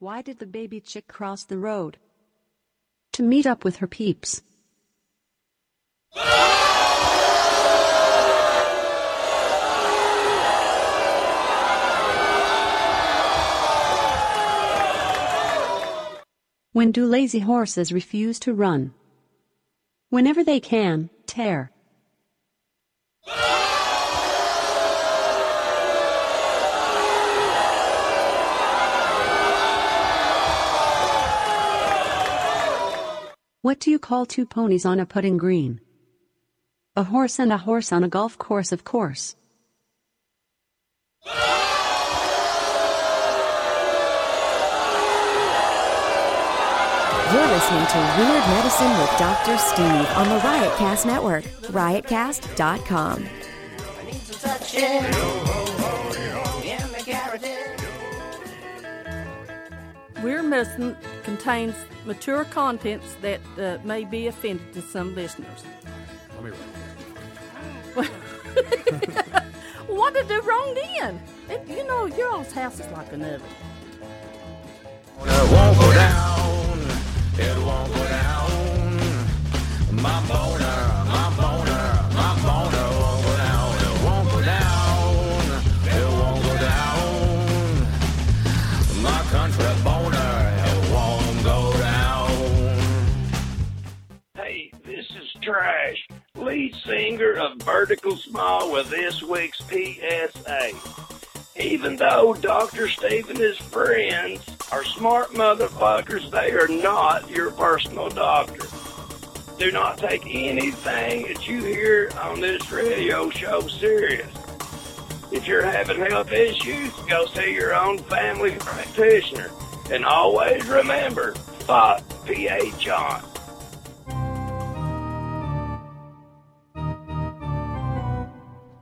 Why did the baby chick cross the road? To meet up with her peeps. When do lazy horses refuse to run? Whenever they can, tear. What do you call two ponies on a putting green? A horse and a horse on a golf course, of course. You're listening to Weird Medicine with Dr. Steve on the Riotcast Network, riotcast.com. Weird Medicine contains mature contents that uh, may be offended to some listeners. what did do wrong then? It, you know, your all's house is like an oven. It Vertical Small with this week's PSA. Even though Dr. Steve and his friends are smart motherfuckers, they are not your personal doctor. Do not take anything that you hear on this radio show serious. If you're having health issues, go see your own family practitioner. And always remember, fuck P.A. John.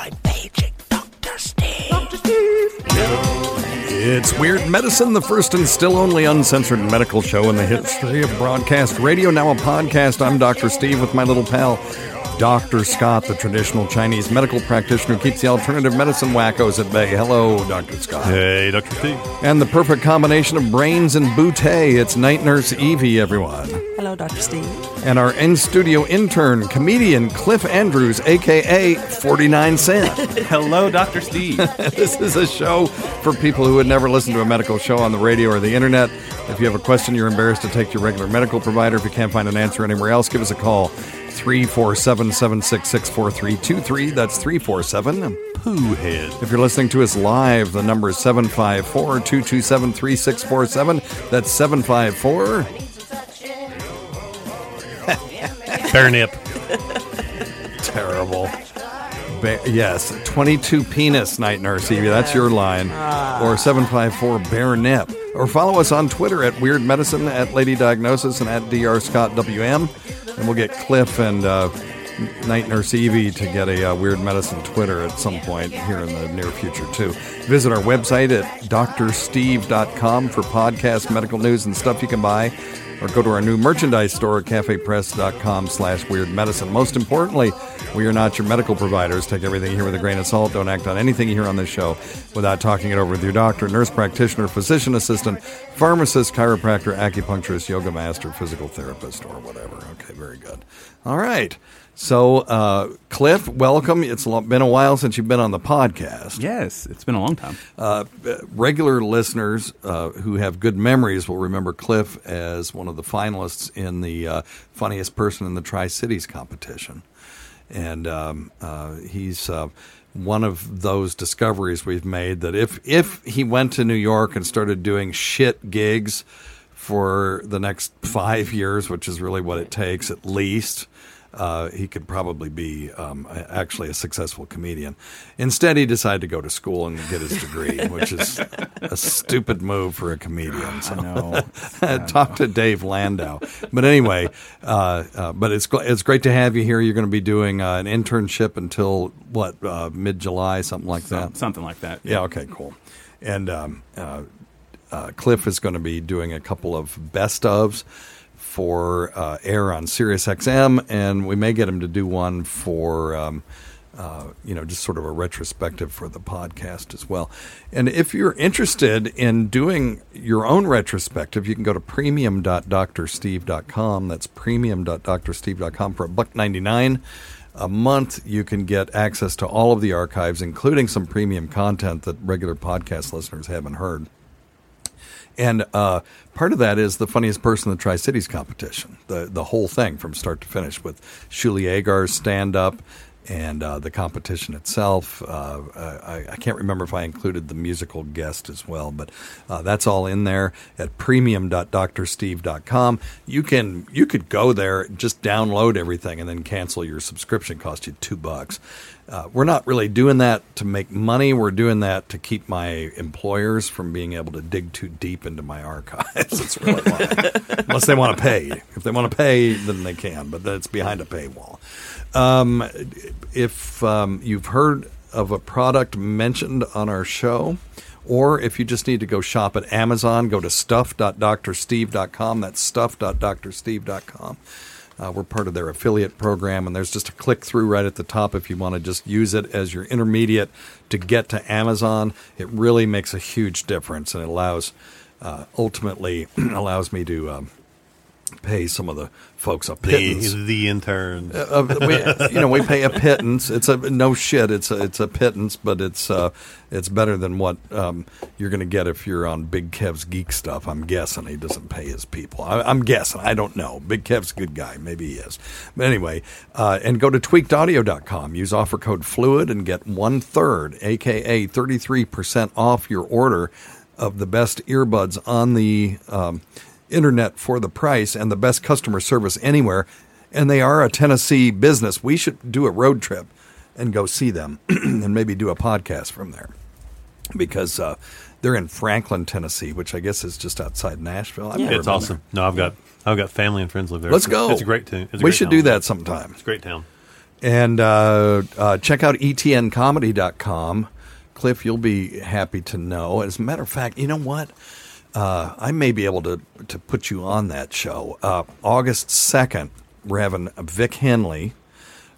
So I'm paging Dr. Steve. Dr. Steve. It's Weird Medicine, the first and still only uncensored medical show in the history of broadcast radio. Now a podcast. I'm Dr. Steve with my little pal, Dr. Scott, the traditional Chinese medical practitioner who keeps the alternative medicine wackos at bay. Hello, Dr. Scott. Hey, Dr. Steve. And the perfect combination of brains and bootay. It's night nurse Evie, everyone. Hello, Dr. Steve. And our in studio intern, comedian Cliff Andrews, aka 49 Cent. Hello, Dr. Steve. this is a show for people who would never listen to a medical show on the radio or the internet. If you have a question, you're embarrassed to take to your regular medical provider. If you can't find an answer anywhere else, give us a call. 347 766 4323. That's 347 Pooh head. If you're listening to us live, the number is 754 227 3647. That's 754. Bear nip. Terrible. Ba- yes, 22 penis night nurse, Evie. That's your line. Ah. Or 754 bear nip. Or follow us on Twitter at Weird Medicine, at Lady Diagnosis, and at Dr. Scott WM. And we'll get Cliff and uh, Night Nurse Evie to get a uh, Weird Medicine Twitter at some point here in the near future, too. Visit our website at drsteve.com for podcast, medical news, and stuff you can buy. Or go to our new merchandise store at cafepress.com slash weird medicine. Most importantly, we are not your medical providers. Take everything here with a grain of salt. Don't act on anything hear on this show without talking it over with your doctor, nurse practitioner, physician assistant, pharmacist, chiropractor, acupuncturist, yoga master, physical therapist, or whatever. Okay, very good. All right. So, uh, Cliff, welcome. It's been a while since you've been on the podcast. Yes, it's been a long time. Uh, regular listeners uh, who have good memories will remember Cliff as one of the finalists in the uh, funniest person in the Tri Cities competition, and um, uh, he's uh, one of those discoveries we've made that if if he went to New York and started doing shit gigs for the next five years, which is really what it takes at least. Uh, he could probably be um, actually a successful comedian. Instead, he decided to go to school and get his degree, which is a stupid move for a comedian. So. know. Talk to Dave Landau. But anyway, uh, uh, but it's it's great to have you here. You're going to be doing uh, an internship until what uh, mid July, something like that. Something like that. Yeah. Okay. Cool. And um, uh, uh, Cliff is going to be doing a couple of best ofs for uh, air on Sirius XM, and we may get him to do one for. Um, uh, you know, just sort of a retrospective for the podcast as well. And if you're interested in doing your own retrospective, you can go to premium.drsteve.com. That's premium.drsteve.com for a buck ninety nine a month. You can get access to all of the archives, including some premium content that regular podcast listeners haven't heard. And uh, part of that is the funniest person in the Tri Cities competition, the the whole thing from start to finish with Shuli Egar's stand up and uh, the competition itself. Uh, I, I can't remember if I included the musical guest as well, but uh, that's all in there at premium.drsteve.com. You can you could go there, just download everything, and then cancel your subscription. Cost you two bucks. Uh, we're not really doing that to make money. We're doing that to keep my employers from being able to dig too deep into my archives. Really why. Unless they want to pay. If they want to pay, then they can, but that's behind a paywall. Um, if um, you've heard of a product mentioned on our show, or if you just need to go shop at Amazon, go to stuff.drsteve.com. That's stuff.drsteve.com. Uh, we're part of their affiliate program, and there's just a click through right at the top if you want to just use it as your intermediate to get to Amazon. It really makes a huge difference, and it allows uh, ultimately allows me to um, pay some of the folks a pittance. The, the intern. Uh, we, you know, we pay a pittance. It's a no shit. It's a it's a pittance, but it's uh, it's better than what um, you're going to get if you're on Big Kev's geek stuff. I'm guessing he doesn't pay his people. I, I'm guessing. I don't know. Big Kev's a good guy. Maybe he is. But anyway, uh, and go to tweakedaudio.com. Use offer code Fluid and get one third, aka 33 percent off your order of the best earbuds on the. Um, internet for the price and the best customer service anywhere. And they are a Tennessee business. We should do a road trip and go see them and maybe do a podcast from there because uh, they're in Franklin, Tennessee, which I guess is just outside Nashville. I've never It's awesome. No, I've got I've got family and friends live there. Let's It's- go. It's a great town. We great should town. do that sometime. It's a great town. And uh, uh, check out etncomedy.com. Cliff, you'll be happy to know. As a matter of fact, you know what? Uh, I may be able to, to put you on that show. Uh, August 2nd, we're having Vic Henley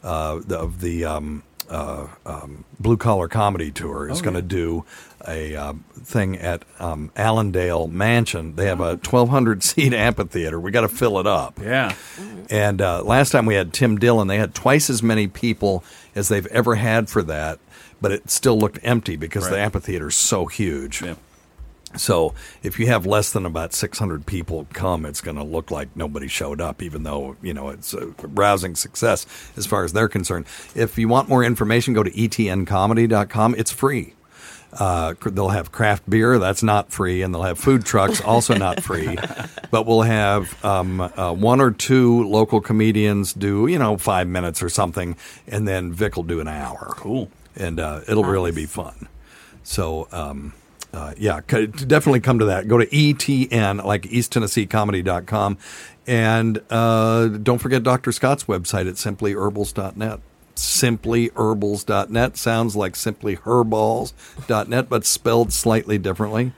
uh, the, of the um, uh, um, Blue Collar Comedy Tour is going to do a uh, thing at um, Allandale Mansion. They have a 1,200 seat amphitheater. We got to fill it up. Yeah. And uh, last time we had Tim Dillon, they had twice as many people as they've ever had for that, but it still looked empty because the Right. amphitheater is so huge. Yeah. So if you have less than about 600 people come, it's going to look like nobody showed up, even though, you know, it's a rousing success as far as they're concerned. If you want more information, go to etncomedy.com. It's free. Uh, they'll have craft beer, that's not free, and they'll have food trucks, also not free. But we'll have um, uh, one or two local comedians do, you know, five minutes or something, and then Vic will do an hour. Cool. And uh, it'll really be fun. So, um, uh, yeah, definitely come to that. Go to ETN, like East Tennessee Comedy.com. And uh, don't forget Dr. Scott's website at simplyherbals.net. Simplyherbals.net sounds like simplyherballs.net, but spelled slightly differently.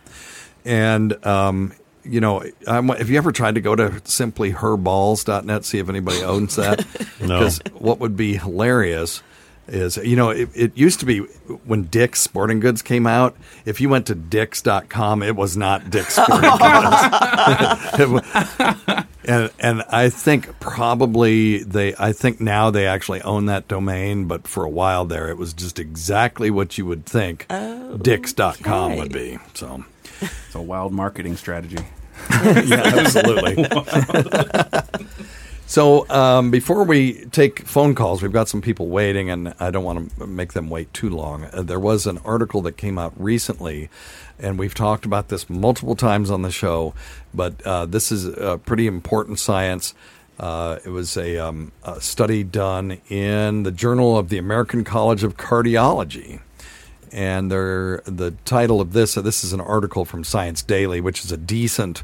And, um, you know, I'm, have you ever tried to go to simplyherballs.net, see if anybody owns that? No. Because what would be hilarious is, you know, it, it used to be when Dick's Sporting Goods came out, if you went to dicks.com, it was not Dick's Sporting Goods. And, and I think probably they, I think now they actually own that domain, but for a while there, it was just exactly what you would think dicks.com would be. So. It's a wild marketing strategy. yeah, absolutely. So um, before we take phone calls, we've got some people waiting, and I don't want to make them wait too long. Uh, there was an article that came out recently, and we've talked about this multiple times on the show, but uh, this is uh, pretty important science. Uh, it was a, um, a study done in the Journal of the American College of Cardiology. And the title of this, uh, this is an article from Science Daily, which is a decent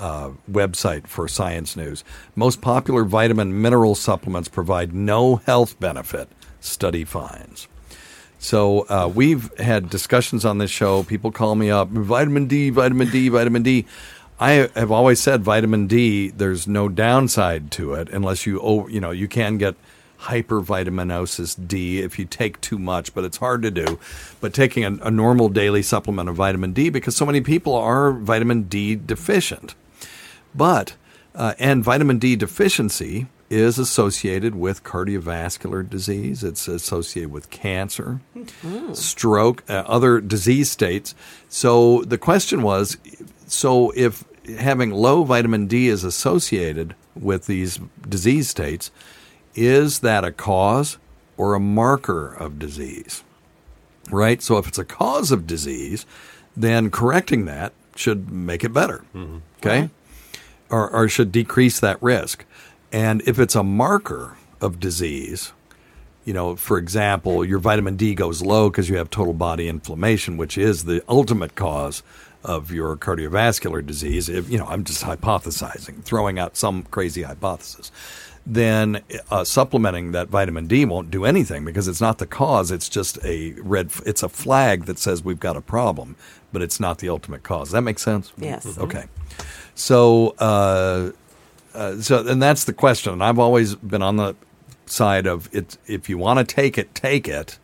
uh, website for science news. Most popular vitamin mineral supplements provide no health benefit, study finds. So uh, we've had discussions on this show. People call me up, vitamin D, vitamin D, vitamin D. I have always said vitamin D. There's no downside to it unless you, oh, you know, you can get hypervitaminosis D if you take too much, but it's hard to do. But taking a, a normal daily supplement of vitamin D because so many people are vitamin D deficient. But uh, and vitamin D deficiency is associated with cardiovascular disease. It's associated with cancer, stroke, uh, other disease states. So the question was, so if having low vitamin D is associated with these disease states, is that a cause or a marker of disease? Right? So if it's a cause of disease, then correcting that should make it better. Okay? Or, or should decrease that risk. And if it's a marker of disease, you know, for example, your vitamin D goes low because you have total body inflammation, which is the ultimate cause of your cardiovascular disease. If, you know, I'm just hypothesizing, throwing out some crazy hypothesis. Then uh, supplementing that vitamin D won't do anything because it's not the cause. It's just a red. It's a flag that says we've got a problem, but it's not the ultimate cause. Does that makes sense? Yes. Okay. So, uh, uh, so, and that's the question. And I've always been on the side of it. If you want to take it, take it,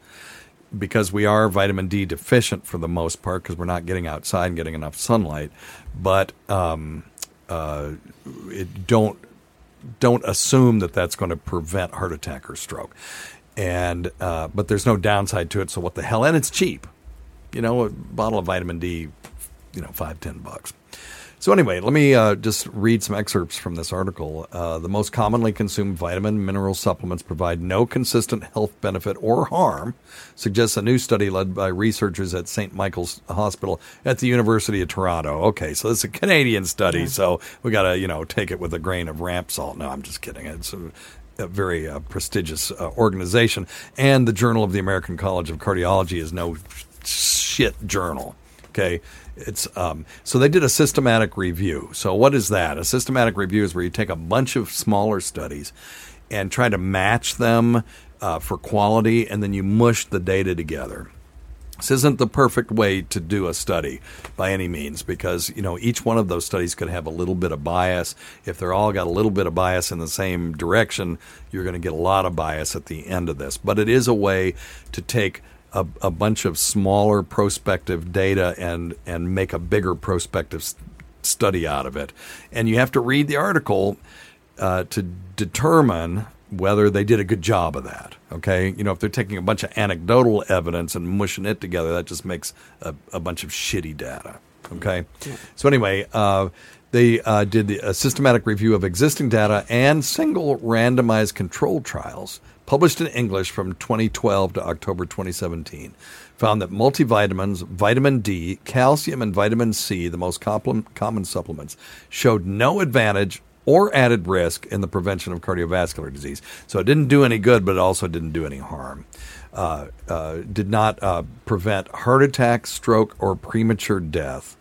because we are vitamin D deficient for the most part because we're not getting outside and getting enough sunlight. But um, uh, it, don't don't assume that that's going to prevent heart attack or stroke. And uh, but there's no downside to it. So what the hell? And it's cheap. You know, a bottle of vitamin D, you know, five ten bucks. So anyway, let me uh, just read some excerpts from this article. Uh, the most commonly consumed vitamin mineral supplements provide no consistent health benefit or harm, suggests a new study led by researchers at St. Michael's Hospital at the University of Toronto. Okay, so it's a Canadian study, so we got to you know take it with a grain of ramp salt. No, I'm just kidding. It's a, a very uh, prestigious uh, organization, and the Journal of the American College of Cardiology is no shit journal. Okay. It's um, so they did a systematic review. So what is that? A systematic review is where you take a bunch of smaller studies and try to match them uh, for quality, and then you mush the data together. This isn't the perfect way to do a study by any means because you know each one of those studies could have a little bit of bias. If they're all got a little bit of bias in the same direction, you're going to get a lot of bias at the end of this. But it is a way to take a, a bunch of smaller prospective data and and make a bigger prospective s- study out of it. And you have to read the article uh, to determine whether they did a good job of that. Okay, you know, if they're taking a bunch of anecdotal evidence and mushing it together, that just makes a, a bunch of shitty data. Okay, so anyway. Uh, they uh, did the, a systematic review of existing data and single randomized control trials published in English from 2012 to October 2017. Found that multivitamins, vitamin D, calcium, and vitamin C, the most common supplements, showed no advantage or added risk in the prevention of cardiovascular disease. So it didn't do any good, but it also didn't do any harm. Uh, uh, did not uh, prevent heart attack, stroke, or premature death.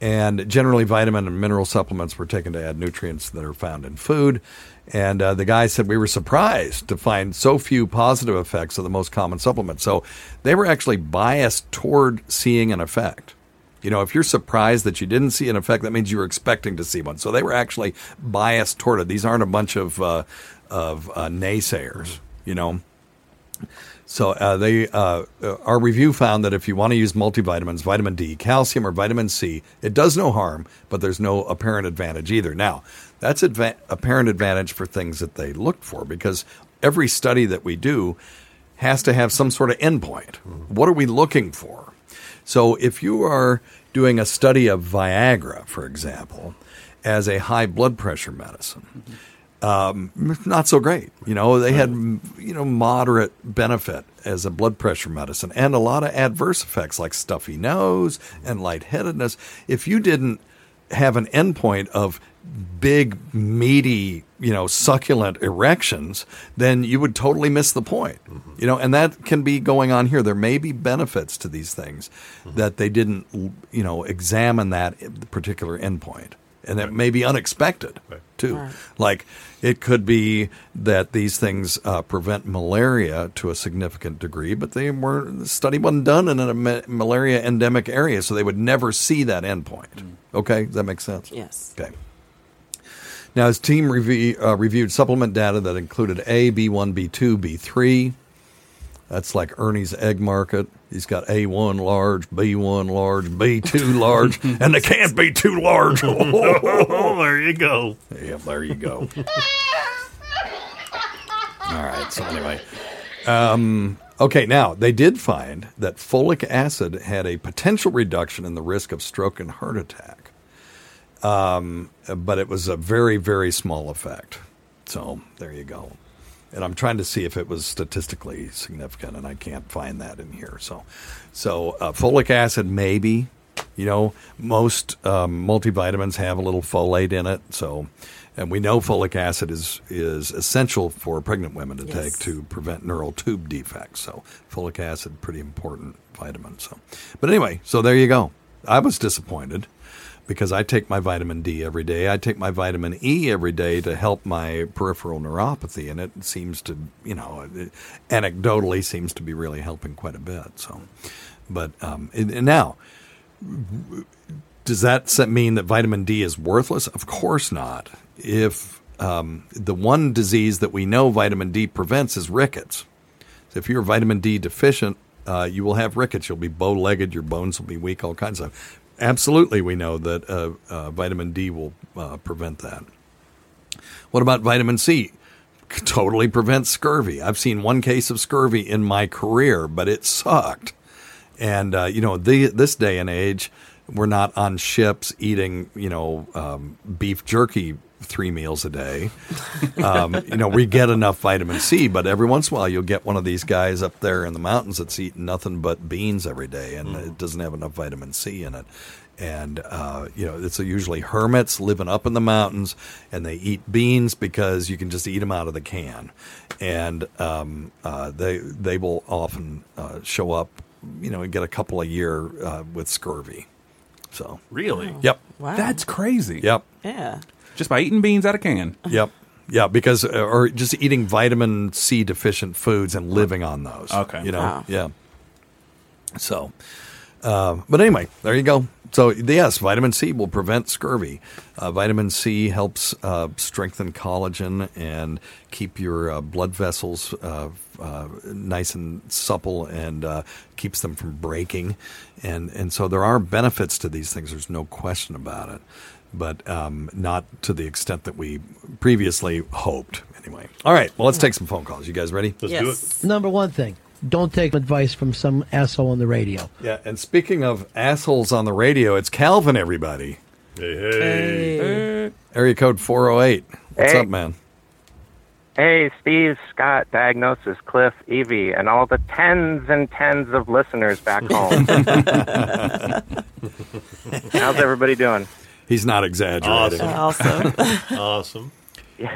And generally, vitamin and mineral supplements were taken to add nutrients that are found in food. And uh, the guy said we were surprised to find so few positive effects of the most common supplements. So they were actually biased toward seeing an effect. You know, if you're surprised that you didn't see an effect, that means you were expecting to see one. So they were actually biased toward it. These aren't a bunch of uh, of uh, naysayers. You know. So uh, they uh, our review found that if you want to use multivitamins, vitamin D, calcium, or vitamin C, it does no harm, but there's no apparent advantage either. Now, that's adva- apparent advantage for things that they looked for because every study that we do has to have some sort of endpoint. Mm-hmm. What are we looking for? So if you are doing a study of Viagra, for example, as a high blood pressure medicine, mm-hmm. um, not so great. You know, they had you know moderate benefit as a blood pressure medicine, and a lot of adverse effects like stuffy nose and mm-hmm. lightheadedness. If you didn't have an endpoint of big, meaty, you know, succulent erections, then you would totally miss the point. You know, and that can be going on here. There may be benefits to these things that they didn't, you know, examine that particular endpoint. And that may be unexpected too. Like it could be that these things uh, prevent malaria to a significant degree, but they were the study wasn't done in a ma- malaria endemic area, so they would never see that endpoint. Okay, does that make sense? Yes. Okay. Now, his team review, uh, reviewed supplement data that included A, B1, B2, B3. That's like Ernie's egg market. He's got A1 large, B1 large, B2 large, and they can't be too large. Oh, there you go. Yep, there you go. All right. So anyway, um, okay. Now they did find that folic acid had a potential reduction in the risk of stroke and heart attack, um, but it was a very, very small effect. So there you go. And I'm trying to see if it was statistically significant, and I can't find that in here. So, so uh, folic acid maybe. You know, most um, multivitamins have a little folate in it. So, and we know folic acid is is essential for pregnant women to Yes. take to prevent neural tube defects. So, folic acid pretty important vitamin. So, but anyway, so there you go. I was disappointed because I take my vitamin D every day. I take my vitamin E every day to help my peripheral neuropathy, and it seems to, you know, anecdotally seems to be really helping quite a bit. So, but um, and, now, does that mean that vitamin D is worthless? Of course not. If um, the one disease that we know vitamin D prevents is rickets. So if you're vitamin D deficient, uh, you will have rickets. You'll be bow-legged. Your bones will be weak. All kinds of. Absolutely, we know that uh, uh, vitamin D will uh, prevent that. What about vitamin C? Totally prevents scurvy. I've seen one case of scurvy in my career, but it sucked. And uh, you know, the, this day and age, we're not on ships eating, you know, um, beef jerky three meals a day. Um, you know, we get enough vitamin C, but every once in a while you'll get one of these guys up there in the mountains that's eating nothing but beans every day, and it doesn't have enough vitamin C in it. And uh, you know, it's usually hermits living up in the mountains, and they eat beans because you can just eat them out of the can, and um, uh, they they will often uh, show up, you know, and get a couple a year uh, with scurvy. So Really? Yep. Wow. That's crazy. Yep. yeah. Just by eating beans out of can. Yep. Yeah, because uh, or just eating vitamin C deficient foods and living on those. Okay. You know. Wow. Yeah. So, uh, but anyway, there you go. So yes, vitamin C will prevent scurvy. Uh, vitamin C helps uh, strengthen collagen and keep your uh, blood vessels uh, uh, nice and supple and uh, keeps them from breaking. And and so there are benefits to these things. There's no question about it, but um, not to the extent that we previously hoped. Anyway, all right. Well, let's take some phone calls. You guys ready? Let's do it. Number one thing, don't take advice from some asshole on the radio. Yeah. And speaking of assholes on the radio, it's Calvin. Everybody. Hey, hey. Area code 408. What's Hey. up, man? Hey, Steve, Scott, Diagnosis, Cliff, Evie, and all the tens and tens of listeners back home. How's everybody doing? He's not exaggerating. Awesome. Awesome. Awesome. Yes,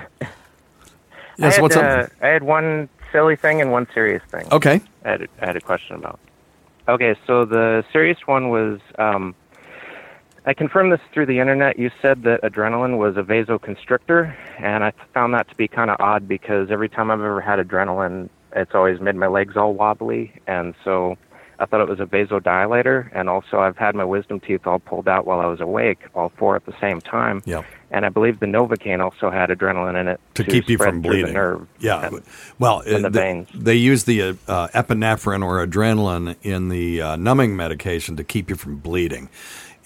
I had, what's uh. I had one silly thing and one serious thing. Okay. I had, I had a question about. Okay, so the serious one was um, I confirmed this through the internet. You said that adrenaline was a vasoconstrictor, and I found that to be kind of odd because every time I've ever had adrenaline, it's always made my legs all wobbly, and so I thought it was a vasodilator. And also, I've had my wisdom teeth all pulled out while I was awake, all four at the same time. Yeah. And I believe the Novocaine also had adrenaline in it To keep you from through the bleeding. nerve. Yeah. And- Well, and uh, the they, veins. they use the uh, uh, epinephrine or adrenaline in the uh, numbing medication to keep you from bleeding.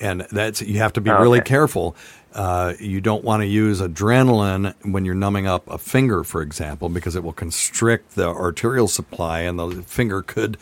And that's you have to be Oh, really okay. careful. Uh, you don't want to use adrenaline when you're numbing up a finger, for example, because it will constrict the arterial supply, and the finger could,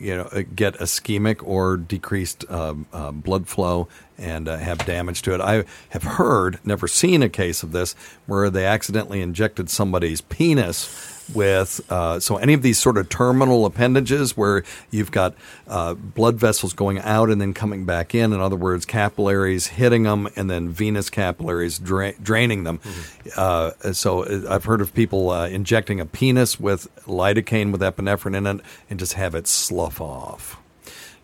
you know, uh, get ischemic or decreased um, uh, blood flow and uh, have damage to it. I have heard, never seen a case of this, where they accidentally injected somebody's penis with uh, so any of these sort of terminal appendages where you've got uh, blood vessels going out and then coming back in. In other words, capillaries hitting them and then venous capillaries dra- draining them. Uh, so uh, I've heard of people uh, injecting a penis with lidocaine with epinephrine in it and just have it slough off.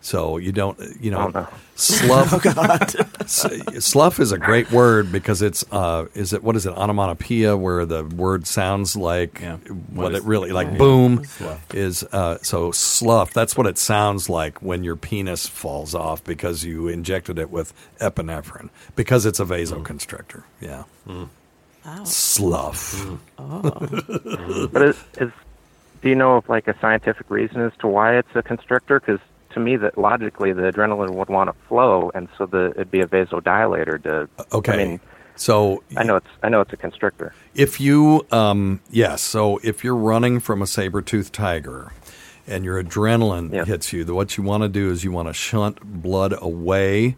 So you don't, you know, Oh, no. slough. S- slough is a great word because it's, uh, is it what is it onomatopoeia where the word sounds like what it really like boom is. Uh, so slough. That's what it sounds like when your penis falls off because you injected it with epinephrine because it's a vasoconstrictor. Yeah. Slough. But is, is do you know of like a scientific reason as to why it's a constrictor? Because to me, that logically the adrenaline would want to flow, and so the it'd be a vasodilator to. Okay. I mean, so I know it's I know it's a constrictor. If you, um, yes, so if you're running from a saber toothed tiger and your adrenaline hits you, the, what you want to do is you want to shunt blood away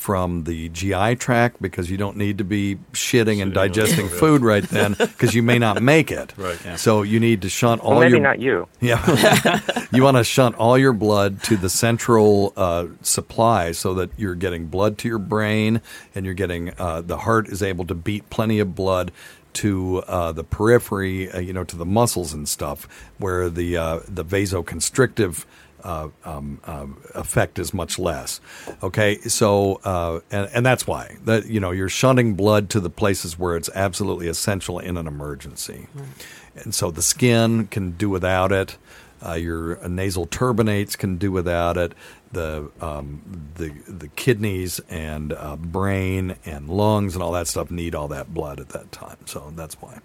from the GI tract because you don't need to be shitting and digesting Yeah. food right then because you may not make it. Right, yeah. So you need to shunt all Well, maybe your not you. yeah. you want to shunt all your blood to the central uh, supply so that you're getting blood to your brain and you're getting uh, the heart is able to beat plenty of blood to uh, the periphery, uh, you know, to the muscles and stuff, where the uh, the vasoconstrictive uh, um, um, effect is much less. Okay, so uh, and and that's why that you know you're shunting blood to the places where it's absolutely essential in an emergency, and so the skin can do without it. Uh, your nasal turbinates can do without it. The um, the the kidneys and uh, brain and lungs and all that stuff need all that blood at that time. So that's why.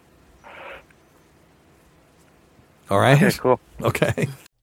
All right. Okay, cool. Okay.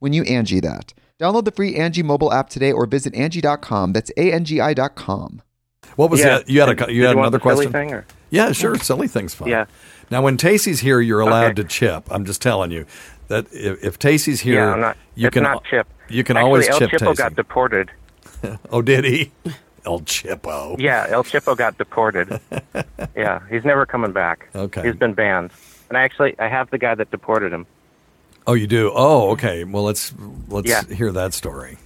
when you Angie that. Download the free Angie mobile app today or visit Angie.com. That's A-N-G-I dot com. What was Yeah. that? You had a you had you another silly question? thing, or- Yeah, sure. Silly thing's fine. Yeah. Now, when Tacy's here, you're allowed Okay. to chip. I'm just telling you that if, if Tacey's here, yeah, not. you can not Chip. you can Actually, always El chip Chipo Tacey. got deported. oh, did he? El Chipo. Yeah, El Chipo got deported. yeah, he's never coming back. Okay. He's been banned. And I actually, I have the guy that deported him. Oh, you do. Oh, okay. Well, let's let's Yeah. hear that story.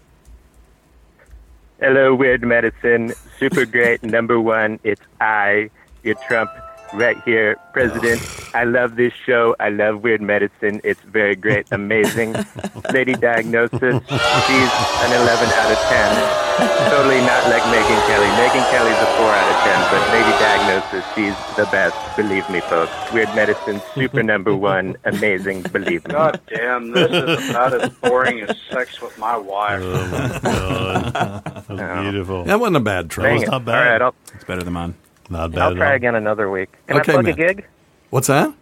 Hello, Weird Medicine. Super great. Number one, it's I, your Trump, right here, President. I love this show. I love Weird Medicine. It's very great, amazing. Lady Diagnosis, she's an 11 out of 10. Totally not like Megyn Kelly. Megyn Kelly's a 4 out of 10, but Lady Diagnosis, she's the best. Believe me, folks. Weird Medicine, super number one, amazing. Believe me. God damn, this is about as boring as sex with my wife. Oh my god, that's beautiful. That wasn't a bad try. Dang it. All right, I'll, It's better than mine. Not bad I'll try again another week. Can Okay, I plug a gig? What's that?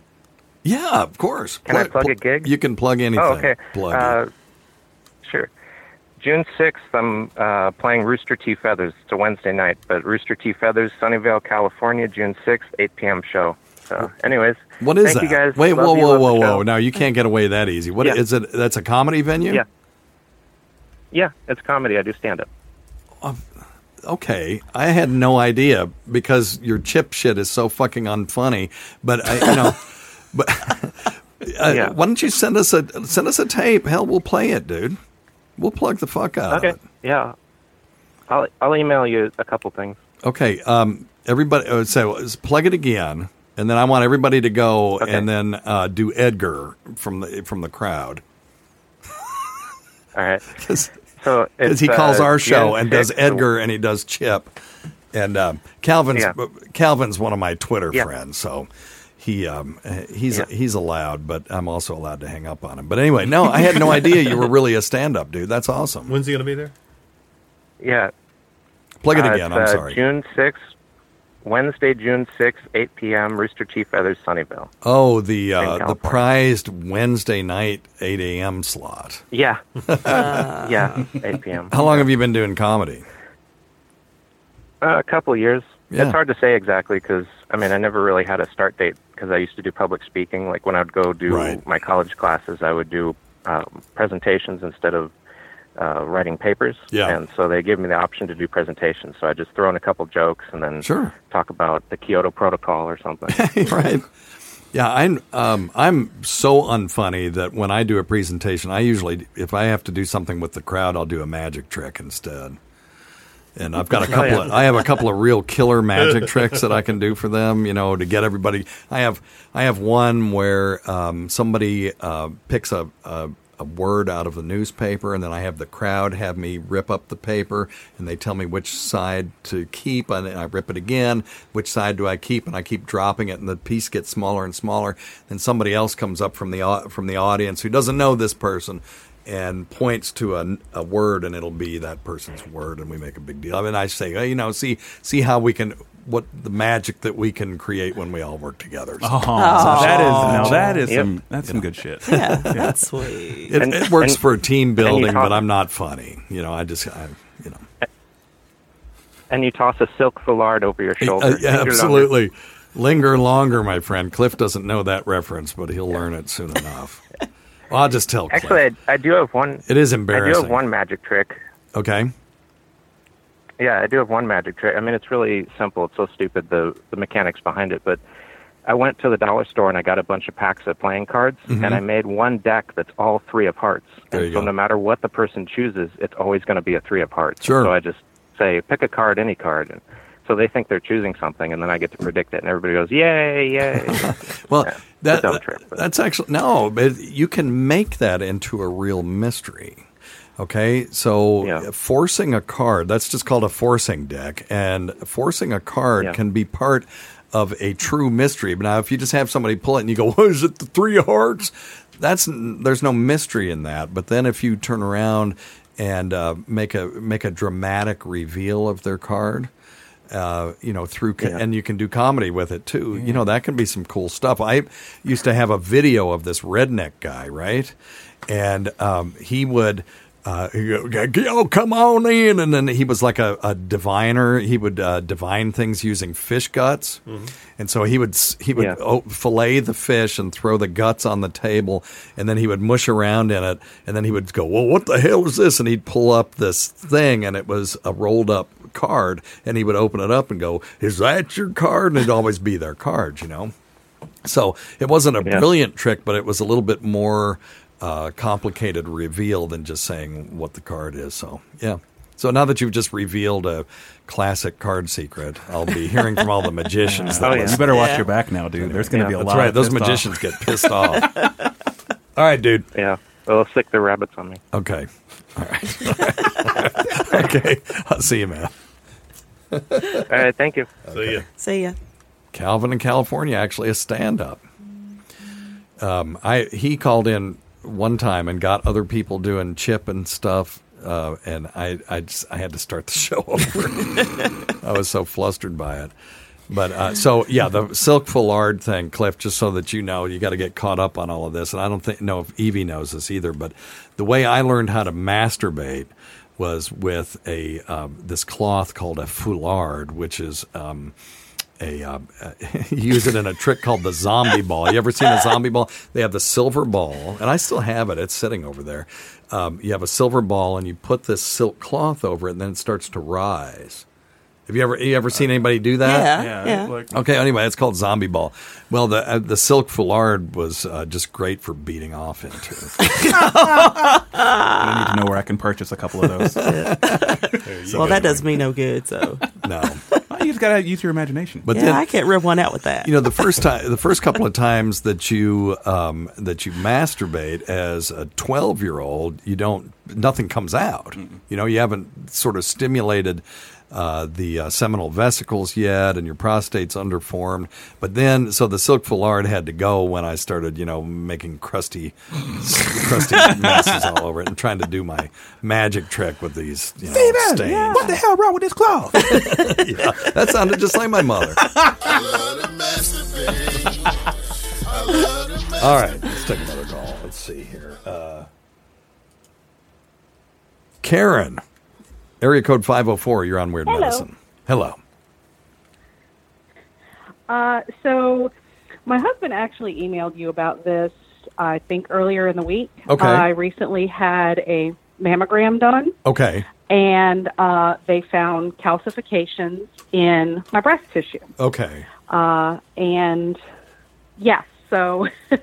Yeah, of course. Can I plug a gig? You can plug anything. Oh, okay. Plug uh, sure. June 6th, I'm uh, playing Rooster T. Feathers. It's a Wednesday night, but Rooster T. Feathers, Sunnyvale, California, June 6th, 8 p.m. show. So, anyways, What is thank that? you guys. Wait, Love whoa, you, whoa, whoa, whoa! Now you can't get away that easy. What Yeah. is it? That's a comedy venue. Yeah. Yeah, it's comedy. I do stand up. Okay, I had no idea because your chip shit is so fucking unfunny. But I, you know, but uh, Yeah. why don't you send us a send us a tape? Hell, we'll play it, dude. We'll plug the fuck out Okay. of it. Yeah. I'll I'll email you a couple things. Okay, um, everybody, uh, so plug it again, and then I want everybody to go and then uh, do Edgar from the from the crowd All right. because So it's, he calls uh, our show and does Edgar and he does Chip, and um, Calvin's Yeah. Calvin's one of my Twitter Yeah. friends, so. He um uh, he's he's allowed, but I'm also allowed to hang up on him. But anyway, no, I had no idea you were really a stand-up dude. That's awesome. When's he going to be there? Yeah. Plug it Uh, again. I'm uh, sorry. June sixth, Wednesday, June sixth, eight p.m. Rooster T. Feathers, Sunnyvale. Oh, the uh, the prized Wednesday night 8 a.m. slot. Yeah. yeah. Eight p.m. How long have you been doing comedy? Uh, a couple years. Yeah. It's hard to say exactly because I mean I never really had a start date because I used to do public speaking. Like when I'd go do Right. my college classes, I would do um, presentations instead of uh, writing papers. Yeah. And so they gave me the option to do presentations. So I just throw in a couple jokes and then Sure. talk about the Kyoto Protocol or something. right. Yeah, I'm um, I'm so unfunny that when I do a presentation, I usually if I have to do something with the crowd, I'll do a magic trick instead. And I've got a Oh, couple of I have a couple of real killer magic tricks that I can do for them, you know, to get everybody. I have I have one where um, somebody uh, picks a, a a word out of the newspaper, and then I have the crowd have me rip up the paper, and they tell me which side to keep, and I rip it again. Which side do I keep? And I keep dropping it, and the piece gets smaller and smaller. Then somebody else comes up from the from the audience who doesn't know this person. And points to a, a word, and it'll be that person's word, and we make a big deal. I mean, I say, you know, see, see how we can, what the magic that we can create when we all work together. So- Oh, so- that is now that is Yep. some that's some good shit. Yeah, that's sweet. It, And- it works and- for team building, talk- but I'm not funny. You know, I just, I, you know, and you toss a silk foulard over your shoulder. Uh, Linger yeah, longer. absolutely. Linger longer, my friend. Cliff doesn't know that reference, but he'll learn it soon enough. Well, I'll just tell Cliff. Actually, I, I do have one. it is embarrassing. I do have one magic trick. Okay. Yeah, I do have one magic trick. I mean, it's really simple. It's so stupid the the mechanics behind it, but I went to the dollar store and I got a bunch of packs of playing cards, Mhm. and I made one deck that's all three of hearts. There and so go. no matter what the person chooses, it's always going to be a three of hearts. Sure. So I just say, pick a card, any card, and so they think they're choosing something, and then I get to predict it, and everybody goes, "Yay, yay!" Well, Yeah, that, dumb trick, that's actually no, but you can make that into a real mystery. Okay, so Yeah. forcing a card, that's just called a forcing deck. And forcing a card Yeah. can be part of a true mystery. But now, if you just have somebody pull it and you go, "Oh, is it the three of hearts? That's there's no mystery in that. But then if you turn around and uh, make a make a dramatic reveal of their card, uh, you know, through Yeah. and you can do comedy with it too. You know, that can be some cool stuff. I used to have a video of this redneck guy, right? And um, he would. Uh, "Yo, come on in!" And then he was like a, a diviner. He would uh, divine things using fish guts, and so he would he would Yeah. oh, fillet the fish and throw the guts on the table, and then he would mush around in it, and then he would go, "Well, what the hell is this?" And he'd pull up this thing, and it was a rolled up card, and he would open it up and go, "Is that your card?" And it'd always be their card, you know. So it wasn't a Yeah. brilliant trick, but it was a little bit more uh, complicated reveal than just saying what the card is. So yeah. So now that you've just revealed a classic card secret, I'll be hearing from all the magicians. Oh, yeah. You better watch Yeah. your back now, dude. There's going to Yeah, be a That's lot. right. of Those pissed off. magicians get pissed off. All right, dude. yeah, they'll stick their rabbits on me. Okay. All right. okay. I'll see you, man. All right, thank you. See you. See ya. Calvin in California, actually a stand-up. Um, I he called in one time and got other people doing chip and stuff, uh, and I I, just, I had to start the show over. I was so flustered by it. But uh, so yeah, the silk foulard thing, Cliff. Just so that you know, you got to get caught up on all of this. And I don't think know if Evie knows this either. But the way I learned how to masturbate was with a um, this cloth called a foulard, which is um, a uh, use it in a trick called the zombie ball. You ever seen a zombie ball? They have the silver ball, and I still have it. It's sitting over there. Um, you have a silver ball, and you put this silk cloth over it, and then it starts to rise. Have you ever you ever seen anybody do that? Yeah, Yeah, yeah. like- okay. Anyway, it's called zombie ball. Well, the uh, the silk foulard was uh, just great for beating off into. I need to know where I can purchase a couple of those. well, that does me no good. So no, you just gotta use your imagination. But yeah, then- I can't rip one out with that. You know, the first time, the first couple of times that you um, that you masturbate as a twelve year old, you don't, nothing comes out. You know, you haven't sort of stimulated. Uh, the uh, seminal vesicles yet, and your prostate's underformed. But then, so the silk foulard had to go when I started, you know, making crusty, crusty messes all over it, and trying to do my magic trick with these, you know, stains. what the hell wrong with this cloth? yeah, that sounded just like my mother. All right, let's take another call. Let's see here. Uh, Karen, area code 504, you're on Weird Hello. Medicine. Hello. Uh, so, my husband actually emailed you about this, I think, earlier in the week. Okay. I recently had a mammogram done, Okay. and uh, they found calcifications in my breast tissue. Okay. Uh, and yes, so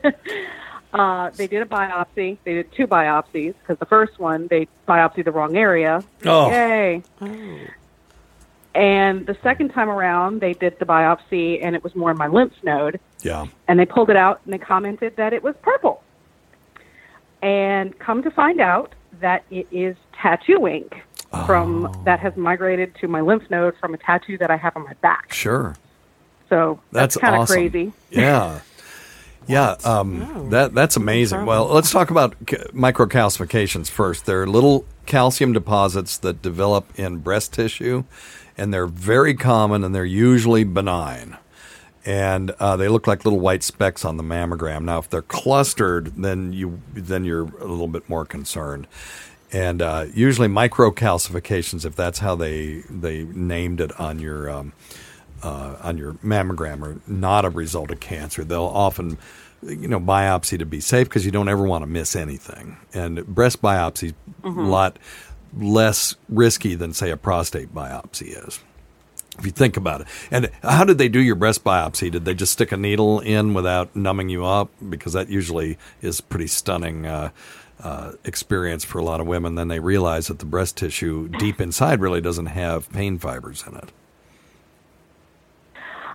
uh, they did a biopsy. They did two biopsies because the first one they biopsied the wrong area. Oh. Yay! And the second time around, they did the biopsy, and it was more in my lymph node. Yeah. And they pulled it out, and they commented that it was purple. And come to find out that it is tattoo ink from Oh. that has migrated to my lymph node from a tattoo that I have on my back. Sure. So That's, kind of awesome. crazy. Yeah. Yeah, um, that that's amazing. Well, let's talk about c- microcalcifications first. They're little calcium deposits that develop in breast tissue, and they're very common and they're usually benign. And uh, they look like little white specks on the mammogram. Now, if they're clustered, then you then you're a little bit more concerned. And uh, usually microcalcifications, if that's how they they named it on your um, uh, on your mammogram are not a result of cancer. They'll often, you know, biopsy to be safe because you don't ever want to miss anything. And breast biopsy is a lot less risky than say a prostate biopsy is. If you think about it. And how did they do your breast biopsy? Did they just stick a needle in without numbing you up? Because that usually is pretty stunning. Uh, uh, experience for a lot of women, then they realize that the breast tissue deep inside really doesn't have pain fibers in it.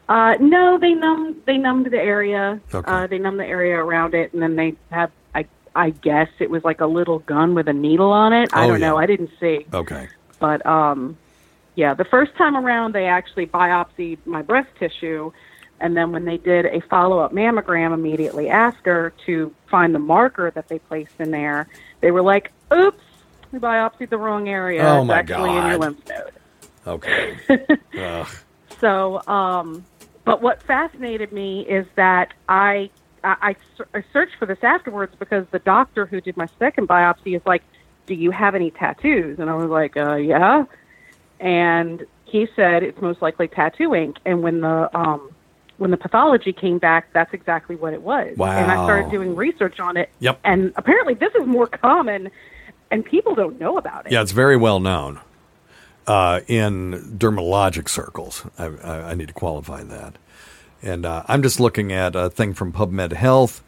Uh, no, they numbed they numbed the area. Okay. Uh, they numbed the area around it, and then they have. I I guess it was like a little gun with a needle on it. I Oh, don't know. I didn't see. Okay. But um, yeah, the first time around, they actually biopsied my breast tissue, and then when they did a follow up mammogram immediately after to find the marker that they placed in there, they were like, "Oops, we biopsied the wrong area. Oh, it's my actually in your God. lymph node." Okay. So, um, but what fascinated me is that I, I I searched for this afterwards because the doctor who did my second biopsy is like, "Do you have any tattoos?" And I was like, uh, "Yeah." And he said it's most likely tattoo ink. And when the um, when the pathology came back, that's exactly what it was. Wow. And I started doing research on it. Yep. And apparently, this is more common, and people don't know about it. Yeah, it's very well known uh, in dermatologic circles. I, I, I need to qualify that. And uh, I'm just looking at a thing from PubMed Health.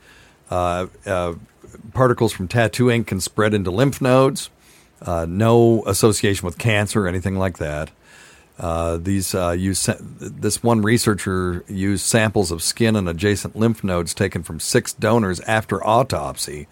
Uh, uh, particles from tattoo ink can spread into lymph nodes. Uh, no association with cancer or anything like that. Uh, these uh, use this one researcher used samples of skin and adjacent lymph nodes taken from six donors after autopsy,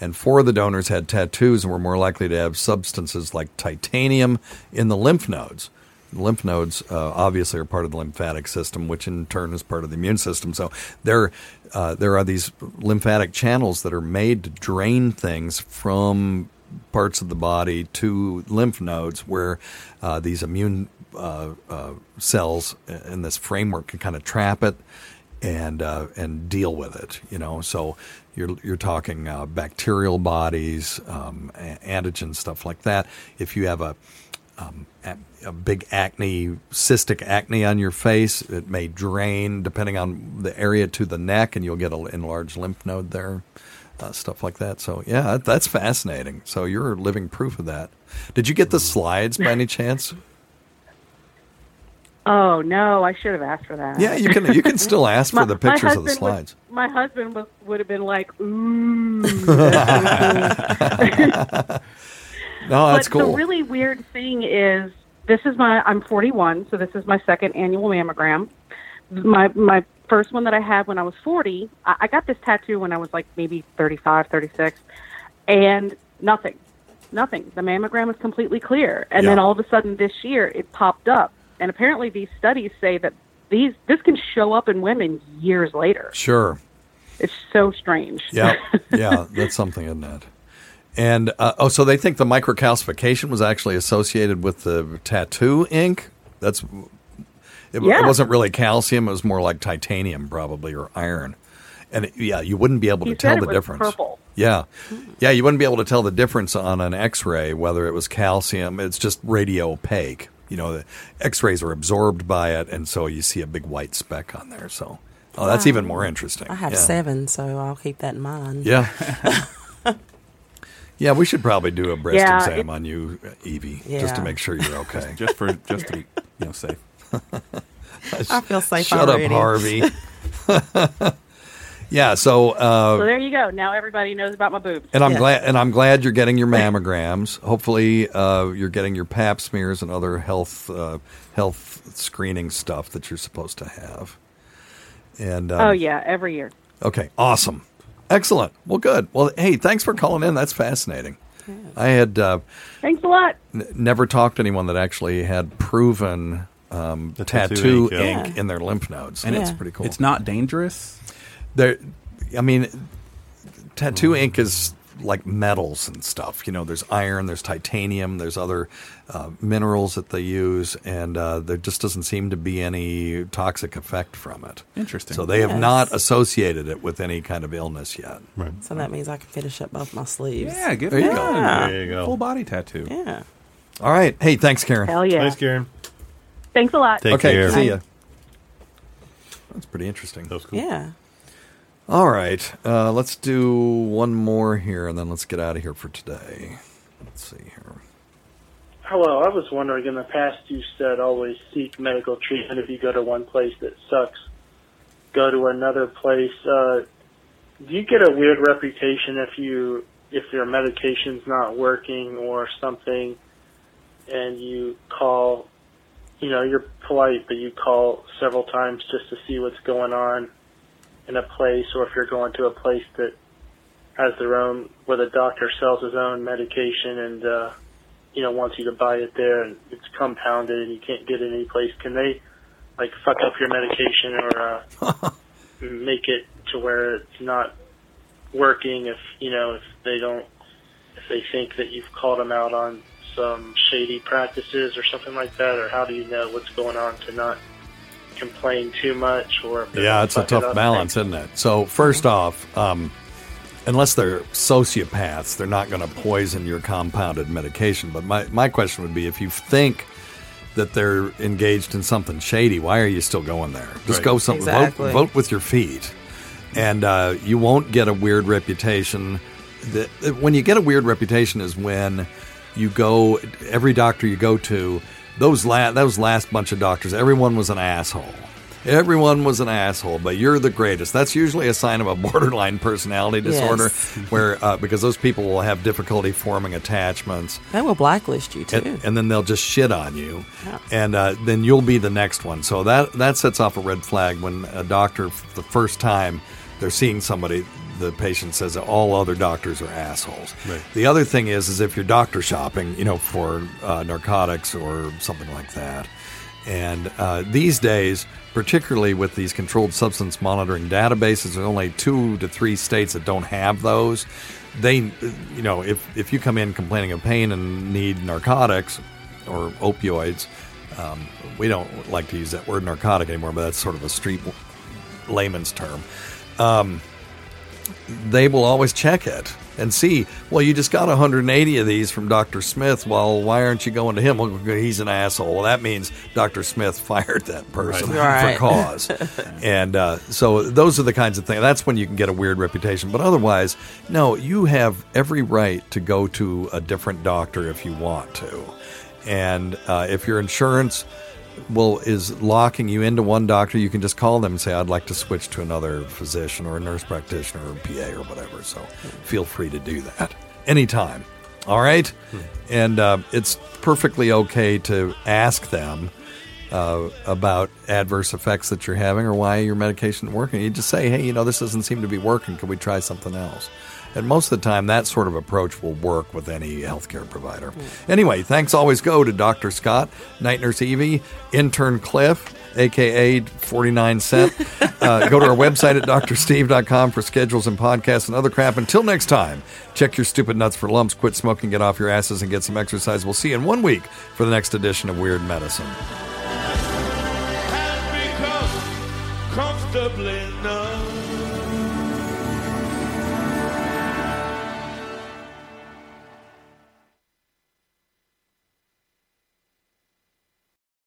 and four of the donors had tattoos and were more likely to have substances like titanium in the lymph nodes. Lymph nodes uh, obviously are part of the lymphatic system, which in turn is part of the immune system. So there, uh, there are these lymphatic channels that are made to drain things from parts of the body to lymph nodes where uh, these immune uh, uh, cells in this framework can kind of trap it and uh, and deal with it. You know, so you're you're talking uh, bacterial bodies, um, a- antigen stuff like that. If you have a um, a, a big acne, cystic acne on your face. It may drain depending on the area to the neck, and you'll get an enlarged lymph node there, uh, stuff like that. So, yeah, that's fascinating. So, you're living proof of that. Did you get the slides by any chance? Oh no, I should have asked for that. Yeah, you can you can still ask for My- the pictures of the slides. my husband was, would have been like, "Ooh." that's really cool." No, that's but cool. the really weird thing is, this is my. I'm 41, so this is my second annual mammogram. My my first one that I had when I was 40. I, I got this tattoo when I was like maybe 35, 36, and nothing, nothing. The mammogram was completely clear, and then all of a sudden this year it popped up, and apparently these studies say that these this can show up in women years later. Sure. It's so strange. Yeah, yeah, that's something, isn't it? And uh, oh, so they think the microcalcification was actually associated with the tattoo ink. That's it, Yeah. it wasn't really calcium; it was more like titanium, probably, or iron. And it, yeah, you wouldn't be able He to tell the difference. purple. Yeah, yeah, you wouldn't be able to tell the difference on an X-ray whether it was calcium. It's just radio opaque. You know, the X-rays are absorbed by it, and so you see a big white speck on there. So, oh, that's Wow. even more interesting. I have Yeah. seven, so I'll keep that in mind. Yeah. yeah, we should probably do a breast Yeah, exam it- on you, Evie, just to make sure you're okay. just for just to be you know safe. I feel safe Shut already. up, Harvey. yeah, so uh, So there you go. Now everybody knows about my boobs. and I'm glad and I'm glad you're getting your mammograms. Hopefully, uh, you're getting your Pap smears and other health uh, health screening stuff that you're supposed to have. And um, oh yeah, every year. Okay, awesome. Excellent. Well, good. Well, hey, thanks for calling in. That's fascinating. I had uh, Thanks a lot. n- never talked to anyone that actually had proven um, tattoo, tattoo ink, ink, yeah. in their lymph nodes. And That's it's pretty cool. It's not dangerous. There, I mean, tattoo ink is like metals and stuff. You know, there's iron, there's titanium, there's other uh, minerals that they use, and uh, there just doesn't seem to be any toxic effect from it. Interesting. So they have not associated it with any kind of illness yet. Right. So that means I can finish up both my sleeves. Yeah, good There you one. go. There you go. Full body tattoo. Yeah. All right. Hey, thanks, Karen. Hell yeah. Thanks, Karen. Thanks a lot. Take okay. care. See ya. That's pretty interesting. That was cool. Yeah. All right. Uh, let's do one more here, and then let's get out of here for today. Let's see here. Hello, I was wondering in the past you said always seek medical treatment if you go to one place that sucks. Go to another place. Uh, do you get a weird reputation if you if your medication's not working or something and you call you know, you're polite but you call several times just to see what's going on in a place or if you're going to a place that has their own where the doctor sells his own medication and uh you know, wants you to buy it there and it's compounded and you can't get it any place, can they like fuck up your medication or uh make it to where it's not working if you know, if they don't if they think that you've called them out on some shady practices or something like that, or how do you know what's going on to not complain too much or if Yeah, it's a fuck it tough balance, isn't it? So, first off, um, unless they're sociopaths, they're not going to poison your compounded medication. But my, my question would be if you think that they're engaged in something shady, why are you still going there? Just Right. go some Exactly. vote, vote with your feet. And uh, you won't get a weird reputation. The, when you get a weird reputation is when you go, every doctor you go to, those, la- those last bunch of doctors, everyone was an asshole. Everyone was an asshole, but you're the greatest. That's usually a sign of a borderline personality disorder, Yes. where uh, because those people will have difficulty forming attachments, They will blacklist you too. and, and then they'll just shit on you, Yeah. and uh, then you'll be the next one. So that that sets off a red flag when a doctor, the first time they're seeing somebody, the patient says that all other doctors are assholes. Right. The other thing is, is if you're doctor shopping, you know, for uh, narcotics or something like that, and uh, these days, particularly with these controlled substance monitoring databases, there's only two to three states that don't have those. They, you know, if if you come in complaining of pain and need narcotics or opioids, um, we don't like to use that word narcotic anymore, but that's sort of a street layman's term. Um, they will always check it and see. Well, you just got 180 of these from Dr. Smith. Well, why aren't you going to him? Well, he's an asshole. Well, that means Dr. Smith fired that person Right. for cause. and uh, so those are the kinds of things. That's when you can get a weird reputation. But otherwise, no, you have every right to go to a different doctor if you want to. And uh, if your insurance will is locking you into one doctor, you can just call them and say, "I'd like to switch to another physician or a nurse practitioner or a PA or whatever." So feel free to do that anytime. All right, and uh, it's perfectly okay to ask them uh, about adverse effects that you're having or why your medication isn't working. You just say, "Hey, you know, this doesn't seem to be working. Can we try something else?" And most of the time, that sort of approach will work with any healthcare provider. Anyway, thanks always go to Dr. Scott, Night Nurse Evie, Intern Cliff, aka 49 Cent. uh, go to our website at drsteve.com for schedules and podcasts and other crap. Until next time, check your stupid nuts for lumps, quit smoking, get off your asses, and get some exercise. We'll see you in one week for the next edition of Weird Medicine. comfortably numb.